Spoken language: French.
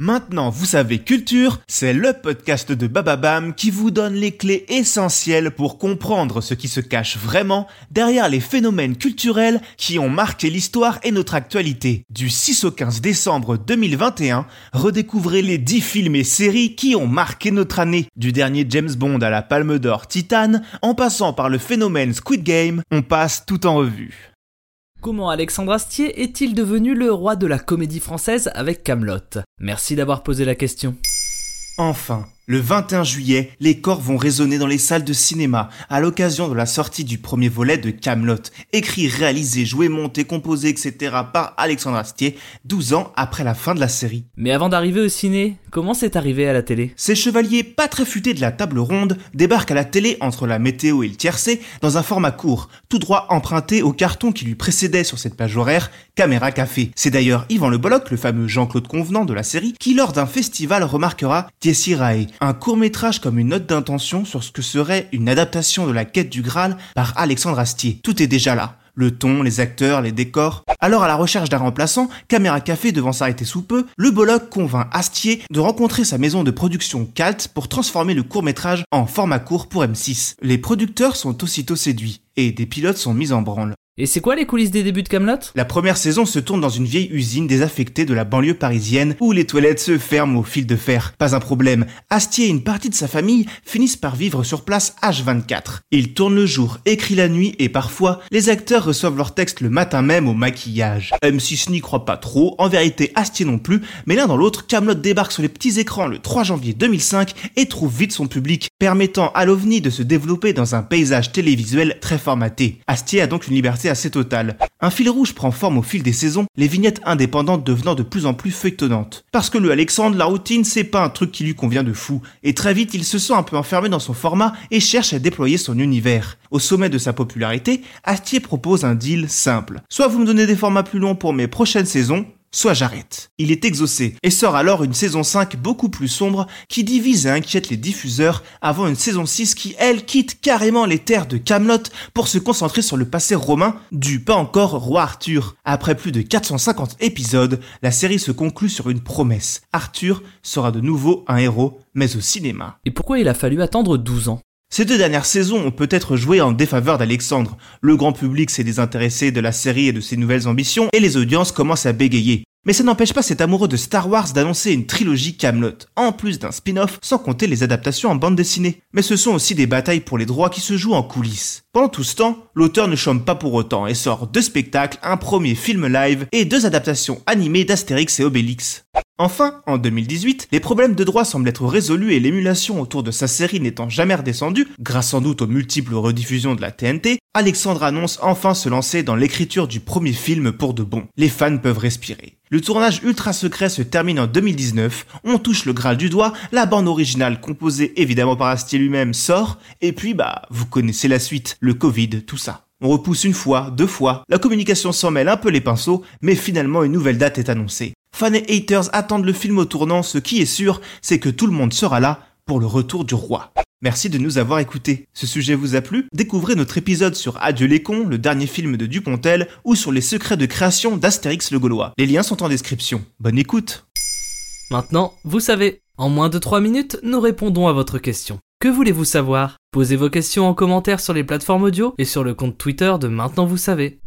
Maintenant, vous savez culture, c'est le podcast de Bababam qui vous donne les clés essentielles pour comprendre ce qui se cache vraiment derrière les phénomènes culturels qui ont marqué l'histoire et notre actualité. Du 6 au 15 décembre 2021, redécouvrez les 10 films et séries qui ont marqué notre année. Du dernier James Bond à la Palme d'Or Titan, en passant par le phénomène Squid Game, on passe tout en revue. Comment Alexandre Astier est-il devenu le roi de la comédie française avec Camelot? Merci d'avoir posé la question. Enfin, le 21 juillet, les corps vont résonner dans les salles de cinéma à l'occasion de la sortie du premier volet de Camelot, écrit, réalisé, joué, monté, composé, etc. par Alexandre Astier, 12 ans après la fin de la série. Mais avant d'arriver au ciné, comment c'est arrivé à la télé? Ces chevaliers pas très futés de la table ronde débarquent à la télé entre la météo et le tiercé dans un format court, tout droit emprunté au carton qui lui précédait sur cette plage horaire, Caméra Café. C'est d'ailleurs Yvan Le Bolloc, le fameux Jean-Claude Convenant de la série, qui lors d'un festival remarquera Tessie un court métrage comme une note d'intention sur ce que serait une adaptation de la quête du Graal par Alexandre Astier. Tout est déjà là. Le ton, les acteurs, les décors. Alors à la recherche d'un remplaçant, Caméra Café devant s'arrêter sous peu, le Bolloc convainc Astier de rencontrer sa maison de production Calt pour transformer le court métrage en format court pour M6. Les producteurs sont aussitôt séduits et des pilotes sont mis en branle. Et c'est quoi les coulisses des débuts de Camelot? La première saison se tourne dans une vieille usine désaffectée de la banlieue parisienne où les toilettes se ferment au fil de fer. Pas un problème, Astier et une partie de sa famille finissent par vivre sur place H24. Ils tournent le jour, écrivent la nuit et parfois, les acteurs reçoivent leur texte le matin même au maquillage. M6 n'y croit pas trop, en vérité Astier non plus, mais l'un dans l'autre, Camelot débarque sur les petits écrans le 3 janvier 2005 et trouve vite son public, permettant à l'OVNI de se développer dans un paysage télévisuel très formaté. Astier a donc une liberté assez total. Un fil rouge prend forme au fil des saisons, les vignettes indépendantes devenant de plus en plus feuilletonnantes. Parce que le Alexandre, la routine, c'est pas un truc qui lui convient de fou, et très vite il se sent un peu enfermé dans son format et cherche à déployer son univers. Au sommet de sa popularité, Astier propose un deal simple. Soit vous me donnez des formats plus longs pour mes prochaines saisons, soit j'arrête. Il est exaucé et sort alors une saison 5 beaucoup plus sombre qui divise et inquiète les diffuseurs avant une saison 6 qui elle quitte carrément les terres de Camelot pour se concentrer sur le passé romain du pas encore roi Arthur. Après plus de 450 épisodes, la série se conclut sur une promesse. Arthur sera de nouveau un héros mais au cinéma. Et pourquoi il a fallu attendre 12 ans? Ces deux dernières saisons ont peut-être joué en défaveur d'Alexandre. Le grand public s'est désintéressé de la série et de ses nouvelles ambitions, et les audiences commencent à bégayer. Mais ça n'empêche pas cet amoureux de Star Wars d'annoncer une trilogie Camelot, en plus d'un spin-off, sans compter les adaptations en bande dessinée. Mais ce sont aussi des batailles pour les droits qui se jouent en coulisses. Pendant tout ce temps, l'auteur ne chôme pas pour autant et sort deux spectacles, un premier film live et deux adaptations animées d'Astérix et Obélix. Enfin, en 2018, les problèmes de droit semblent être résolus et l'émulation autour de sa série n'étant jamais redescendue, grâce sans doute aux multiples rediffusions de la TNT, Alexandre annonce enfin se lancer dans l'écriture du premier film pour de bon. Les fans peuvent respirer. Le tournage ultra secret se termine en 2019, on touche le Graal du doigt, la bande originale composée évidemment par Astier lui-même sort, et puis bah, vous connaissez la suite, le Covid, tout ça. On repousse une fois, deux fois, la communication s'en mêle un peu les pinceaux, mais finalement une nouvelle date est annoncée. Fans et haters attendent le film au tournant, ce qui est sûr, c'est que tout le monde sera là pour le retour du roi. Merci de nous avoir écoutés. Ce sujet vous a plu? Découvrez notre épisode sur Adieu les cons, le dernier film de Dupontel, ou sur les secrets de création d'Astérix le Gaulois. Les liens sont en description. Bonne écoute Maintenant, vous savez, en moins de 3 minutes, nous répondons à votre question. Que voulez-vous savoir? Posez vos questions en commentaire sur les plateformes audio et sur le compte Twitter de Maintenant vous savez.